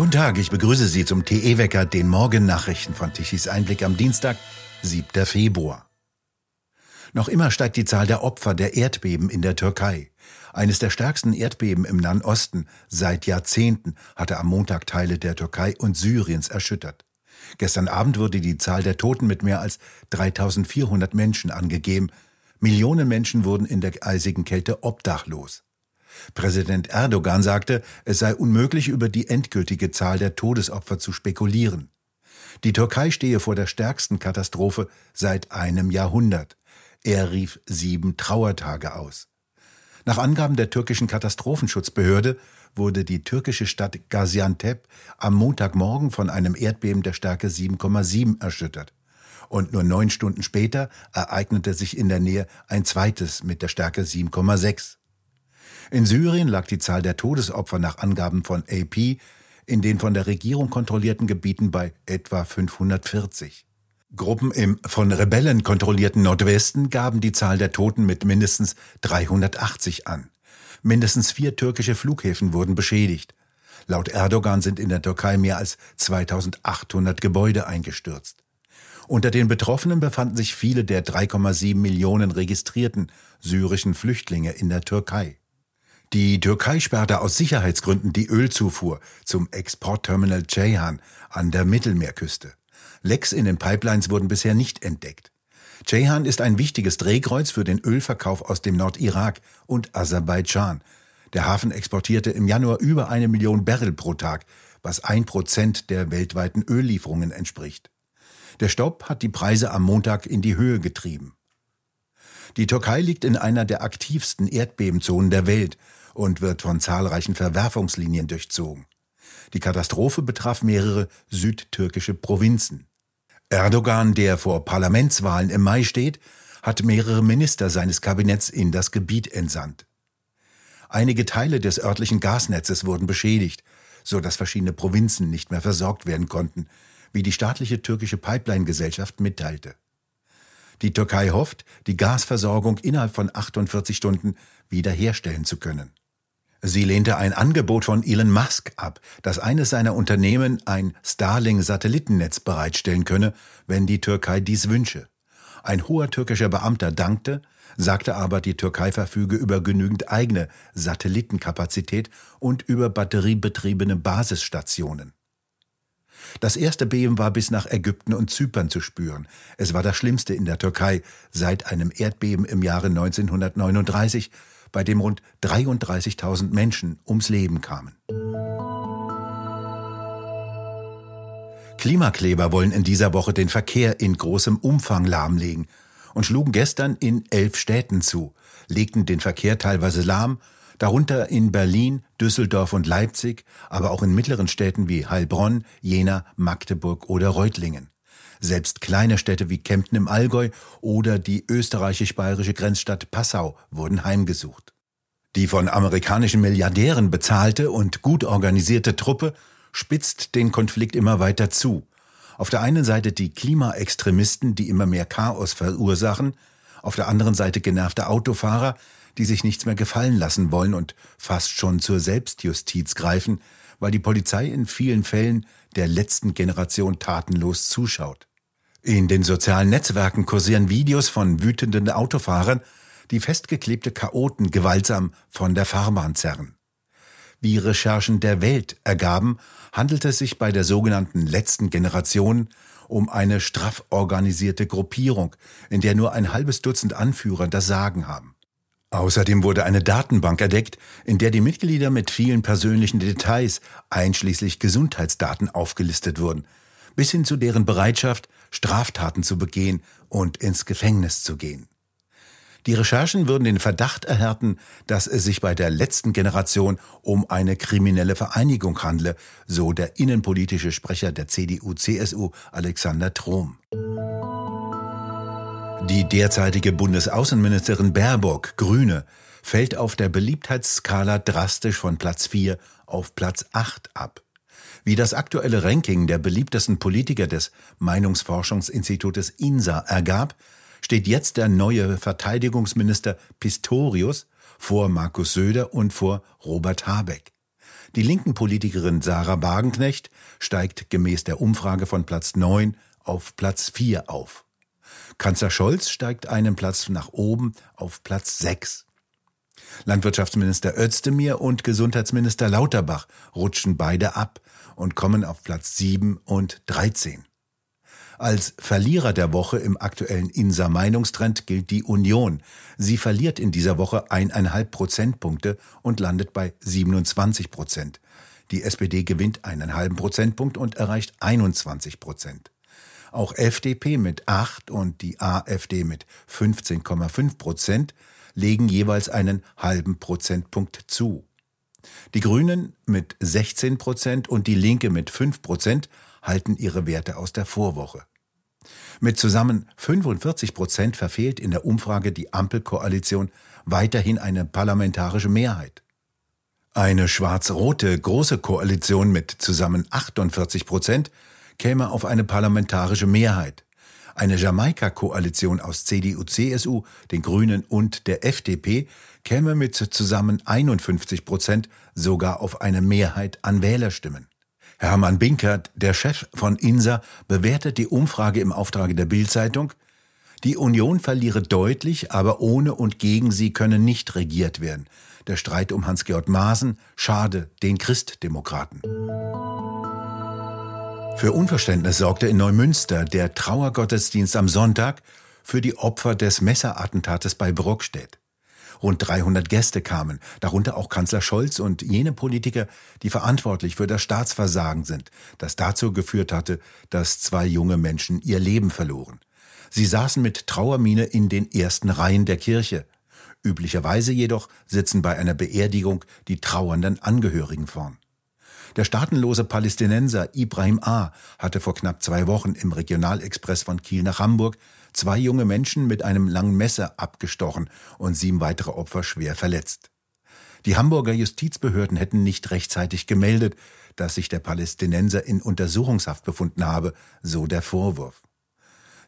Guten Tag, ich begrüße Sie zum TE-Wecker, den Morgennachrichten von Tichys Einblick am Dienstag, 7. Februar. Noch immer steigt die Zahl der Opfer der Erdbeben in der Türkei. Eines der stärksten Erdbeben im Nahen Osten seit Jahrzehnten hatte am Montag Teile der Türkei und Syriens erschüttert. Gestern Abend wurde die Zahl der Toten mit mehr als 3400 Menschen angegeben. Millionen Menschen wurden in der eisigen Kälte obdachlos. Präsident Erdogan sagte, es sei unmöglich, über die endgültige Zahl der Todesopfer zu spekulieren. Die Türkei stehe vor der stärksten Katastrophe seit einem Jahrhundert. Er rief sieben Trauertage aus. Nach Angaben der türkischen Katastrophenschutzbehörde wurde die türkische Stadt Gaziantep am Montagmorgen von einem Erdbeben der Stärke 7,7 erschüttert. Und nur neun Stunden später ereignete sich in der Nähe ein zweites mit der Stärke 7,6. In Syrien lag die Zahl der Todesopfer nach Angaben von AP in den von der Regierung kontrollierten Gebieten bei etwa 540. Gruppen im von Rebellen kontrollierten Nordwesten gaben die Zahl der Toten mit mindestens 380 an. Mindestens vier türkische Flughäfen wurden beschädigt. Laut Erdogan sind in der Türkei mehr als 2800 Gebäude eingestürzt. Unter den Betroffenen befanden sich viele der 3,7 Millionen registrierten syrischen Flüchtlinge in der Türkei. Die Türkei sperrte aus Sicherheitsgründen die Ölzufuhr zum Exportterminal Ceyhan an der Mittelmeerküste. Lecks in den Pipelines wurden bisher nicht entdeckt. Ceyhan ist ein wichtiges Drehkreuz für den Ölverkauf aus dem Nordirak und Aserbaidschan. Der Hafen exportierte im Januar über eine Million Barrel pro Tag, was ein Prozent der weltweiten Öllieferungen entspricht. Der Stopp hat die Preise am Montag in die Höhe getrieben. Die Türkei liegt in einer der aktivsten Erdbebenzonen der Welt und wird von zahlreichen Verwerfungslinien durchzogen. Die Katastrophe betraf mehrere südtürkische Provinzen. Erdogan, der vor Parlamentswahlen im Mai steht, hat mehrere Minister seines Kabinetts in das Gebiet entsandt. Einige Teile des örtlichen Gasnetzes wurden beschädigt, so dass verschiedene Provinzen nicht mehr versorgt werden konnten, wie die staatliche türkische Pipeline-Gesellschaft mitteilte. Die Türkei hofft, die Gasversorgung innerhalb von 48 Stunden wiederherstellen zu können. Sie lehnte ein Angebot von Elon Musk ab, dass eines seiner Unternehmen ein Starlink-Satellitennetz bereitstellen könne, wenn die Türkei dies wünsche. Ein hoher türkischer Beamter dankte, sagte aber, die Türkei verfüge über genügend eigene Satellitenkapazität und über batteriebetriebene Basisstationen. Das erste Beben war bis nach Ägypten und Zypern zu spüren. Es war das schlimmste in der Türkei seit einem Erdbeben im Jahre 1939 bei dem rund 33.000 Menschen ums Leben kamen. Klimakleber wollen in dieser Woche den Verkehr in großem Umfang lahmlegen und schlugen gestern in elf Städten zu, legten den Verkehr teilweise lahm, darunter in Berlin, Düsseldorf und Leipzig, aber auch in mittleren Städten wie Heilbronn, Jena, Magdeburg oder Reutlingen. Selbst kleine Städte wie Kempten im Allgäu oder die österreichisch-bayerische Grenzstadt Passau wurden heimgesucht. Die von amerikanischen Milliardären bezahlte und gut organisierte Truppe spitzt den Konflikt immer weiter zu. Auf der einen Seite die Klimaextremisten, die immer mehr Chaos verursachen, auf der anderen Seite genervte Autofahrer, die sich nichts mehr gefallen lassen wollen und fast schon zur Selbstjustiz greifen, weil die Polizei in vielen Fällen der letzten Generation tatenlos zuschaut. In den sozialen Netzwerken kursieren Videos von wütenden Autofahrern, die festgeklebte Chaoten gewaltsam von der Fahrbahn zerren. Wie Recherchen der Welt ergaben, handelt es sich bei der sogenannten letzten Generation um eine straff organisierte Gruppierung, in der nur ein halbes Dutzend Anführer das Sagen haben. Außerdem wurde eine Datenbank erdeckt, in der die Mitglieder mit vielen persönlichen Details, einschließlich Gesundheitsdaten, aufgelistet wurden, bis hin zu deren Bereitschaft, Straftaten zu begehen und ins Gefängnis zu gehen. Die Recherchen würden den Verdacht erhärten, dass es sich bei der letzten Generation um eine kriminelle Vereinigung handle, so der innenpolitische Sprecher der CDU-CSU Alexander Trom. Die derzeitige Bundesaußenministerin Baerbock, Grüne, fällt auf der Beliebtheitsskala drastisch von Platz 4 auf Platz 8 ab. Wie das aktuelle Ranking der beliebtesten Politiker des Meinungsforschungsinstitutes INSA ergab, steht jetzt der neue Verteidigungsminister Pistorius vor Markus Söder und vor Robert Habeck. Die linken Politikerin Sarah Wagenknecht steigt gemäß der Umfrage von Platz 9 auf Platz 4 auf. Kanzler Scholz steigt einen Platz nach oben auf Platz 6. Landwirtschaftsminister Özdemir und Gesundheitsminister Lauterbach rutschen beide ab und kommen auf Platz 7 und 13. Als Verlierer der Woche im aktuellen Inser Meinungstrend gilt die Union. Sie verliert in dieser Woche eineinhalb Prozentpunkte und landet bei 27 Prozent. Die SPD gewinnt einen halben Prozentpunkt und erreicht 21 Prozent. Auch FDP mit 8 und die AfD mit 15,5 Prozent legen jeweils einen halben Prozentpunkt zu. Die Grünen mit 16 Prozent und die Linke mit 5 Prozent halten ihre Werte aus der Vorwoche. Mit zusammen 45 Prozent verfehlt in der Umfrage die Ampelkoalition weiterhin eine parlamentarische Mehrheit. Eine schwarz-rote große Koalition mit zusammen 48 Prozent käme auf eine parlamentarische Mehrheit. Eine Jamaika-Koalition aus CDU, CSU, den Grünen und der FDP käme mit zusammen 51 Prozent sogar auf eine Mehrheit an Wählerstimmen. Hermann Binkert, der Chef von INSA, bewertet die Umfrage im Auftrage der Bildzeitung. Die Union verliere deutlich, aber ohne und gegen sie könne nicht regiert werden. Der Streit um Hans-Georg Maaßen schade den Christdemokraten. Für Unverständnis sorgte in Neumünster der Trauergottesdienst am Sonntag für die Opfer des Messerattentates bei Brockstedt. Rund 300 Gäste kamen, darunter auch Kanzler Scholz und jene Politiker, die verantwortlich für das Staatsversagen sind, das dazu geführt hatte, dass zwei junge Menschen ihr Leben verloren. Sie saßen mit Trauermiene in den ersten Reihen der Kirche. Üblicherweise jedoch sitzen bei einer Beerdigung die trauernden Angehörigen vorn. Der staatenlose Palästinenser Ibrahim A. hatte vor knapp zwei Wochen im Regionalexpress von Kiel nach Hamburg zwei junge Menschen mit einem langen Messer abgestochen und sieben weitere Opfer schwer verletzt. Die Hamburger Justizbehörden hätten nicht rechtzeitig gemeldet, dass sich der Palästinenser in Untersuchungshaft befunden habe, so der Vorwurf.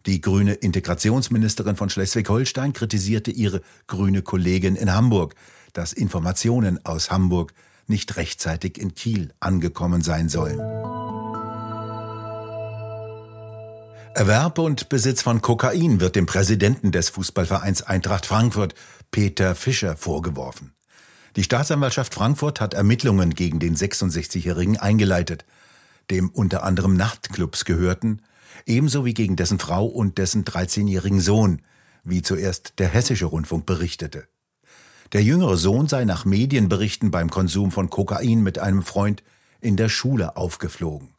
Die grüne Integrationsministerin von Schleswig-Holstein kritisierte ihre grüne Kollegin in Hamburg, dass Informationen aus Hamburg nicht rechtzeitig in Kiel angekommen sein sollen. Erwerb und Besitz von Kokain wird dem Präsidenten des Fußballvereins Eintracht Frankfurt, Peter Fischer, vorgeworfen. Die Staatsanwaltschaft Frankfurt hat Ermittlungen gegen den 66-Jährigen eingeleitet, dem unter anderem Nachtclubs gehörten, ebenso wie gegen dessen Frau und dessen 13-jährigen Sohn, wie zuerst der hessische Rundfunk berichtete. Der jüngere Sohn sei nach Medienberichten beim Konsum von Kokain mit einem Freund in der Schule aufgeflogen.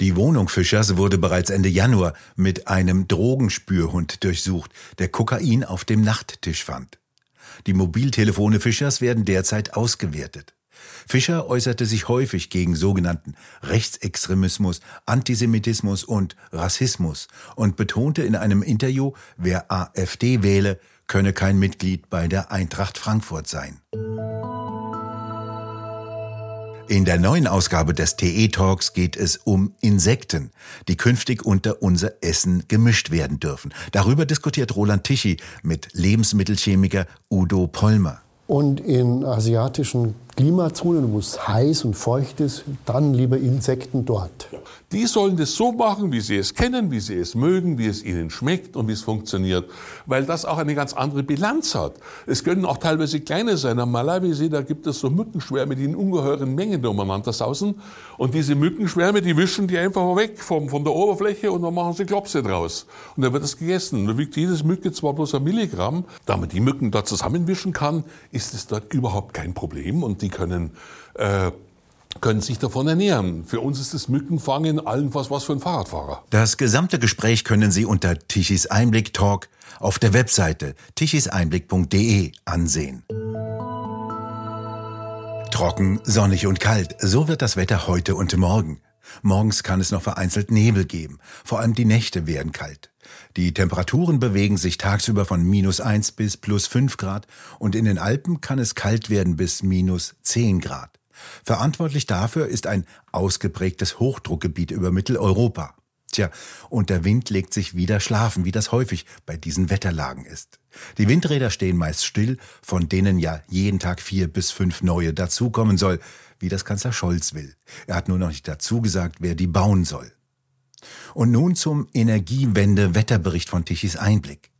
Die Wohnung Fischers wurde bereits Ende Januar mit einem Drogenspürhund durchsucht, der Kokain auf dem Nachttisch fand. Die Mobiltelefone Fischers werden derzeit ausgewertet. Fischer äußerte sich häufig gegen sogenannten Rechtsextremismus, Antisemitismus und Rassismus und betonte in einem Interview, wer AfD wähle, könne kein Mitglied bei der Eintracht Frankfurt sein. In der neuen Ausgabe des TE Talks geht es um Insekten, die künftig unter unser Essen gemischt werden dürfen. Darüber diskutiert Roland Tichy mit Lebensmittelchemiker Udo Pollmer. Und in asiatischen Klimazonen, wo es heiß und feucht ist, dann lieber Insekten dort. Die sollen das so machen, wie sie es kennen, wie sie es mögen, wie es ihnen schmeckt und wie es funktioniert, weil das auch eine ganz andere Bilanz hat. Es können auch teilweise kleine sein. Am Malawisee, da gibt es so Mückenschwärme, die in ungeheuren Mengen umeinander sausen. Und diese Mückenschwärme, die wischen die einfach weg vom, von der Oberfläche und dann machen sie Klopse draus. Und dann wird das gegessen. Da wiegt jedes Mücke zwar bloß ein Milligramm. Da man die Mücken dort zusammenwischen kann, ist es dort überhaupt kein Problem. Und die können, äh, können sich davon ernähren. Für uns ist das Mückenfangen allenfalls was für ein Fahrradfahrer. Das gesamte Gespräch können Sie unter Tichys Einblick Talk auf der Webseite tichiseinblick.de ansehen. Trocken, sonnig und kalt, so wird das Wetter heute und morgen. Morgens kann es noch vereinzelt Nebel geben. Vor allem die Nächte werden kalt. Die Temperaturen bewegen sich tagsüber von minus 1 bis plus 5 Grad und in den Alpen kann es kalt werden bis minus 10 Grad. Verantwortlich dafür ist ein ausgeprägtes Hochdruckgebiet über Mitteleuropa. Tja, und der Wind legt sich wieder schlafen, wie das häufig bei diesen Wetterlagen ist. Die Windräder stehen meist still, von denen ja jeden Tag vier bis fünf neue dazukommen soll, wie das Kanzler Scholz will. Er hat nur noch nicht dazu gesagt, wer die bauen soll. Und nun zum Energiewende-Wetterbericht von Tichys Einblick.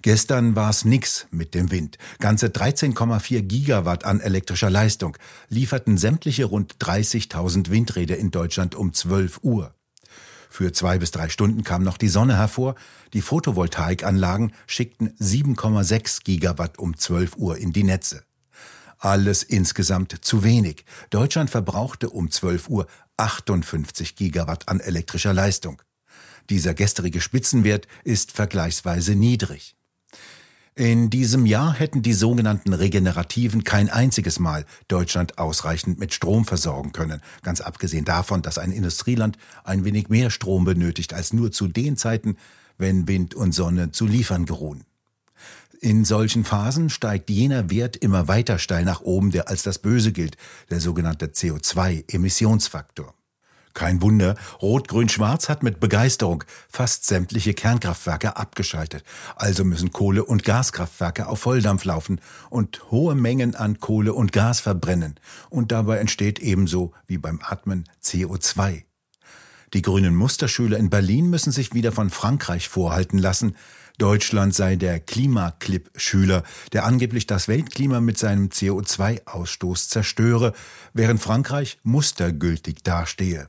Gestern war es nix mit dem Wind. Ganze 13,4 Gigawatt an elektrischer Leistung lieferten sämtliche rund 30.000 Windräder in Deutschland um 12 Uhr. Für zwei bis drei Stunden kam noch die Sonne hervor. Die Photovoltaikanlagen schickten 7,6 Gigawatt um 12 Uhr in die Netze. Alles insgesamt zu wenig. Deutschland verbrauchte um 12 Uhr 58 Gigawatt an elektrischer Leistung. Dieser gestrige Spitzenwert ist vergleichsweise niedrig. In diesem Jahr hätten die sogenannten Regenerativen kein einziges Mal Deutschland ausreichend mit Strom versorgen können, ganz abgesehen davon, dass ein Industrieland ein wenig mehr Strom benötigt als nur zu den Zeiten, wenn Wind und Sonne zu liefern geruhen. In solchen Phasen steigt jener Wert immer weiter steil nach oben, der als das Böse gilt, der sogenannte CO2-Emissionsfaktor. Kein Wunder, Rot, Grün, Schwarz hat mit Begeisterung fast sämtliche Kernkraftwerke abgeschaltet. Also müssen Kohle- und Gaskraftwerke auf Volldampf laufen und hohe Mengen an Kohle und Gas verbrennen. Und dabei entsteht ebenso wie beim Atmen CO2. Die grünen Musterschüler in Berlin müssen sich wieder von Frankreich vorhalten lassen. Deutschland sei der Klimaclip-Schüler, der angeblich das Weltklima mit seinem CO2-Ausstoß zerstöre, während Frankreich mustergültig dastehe.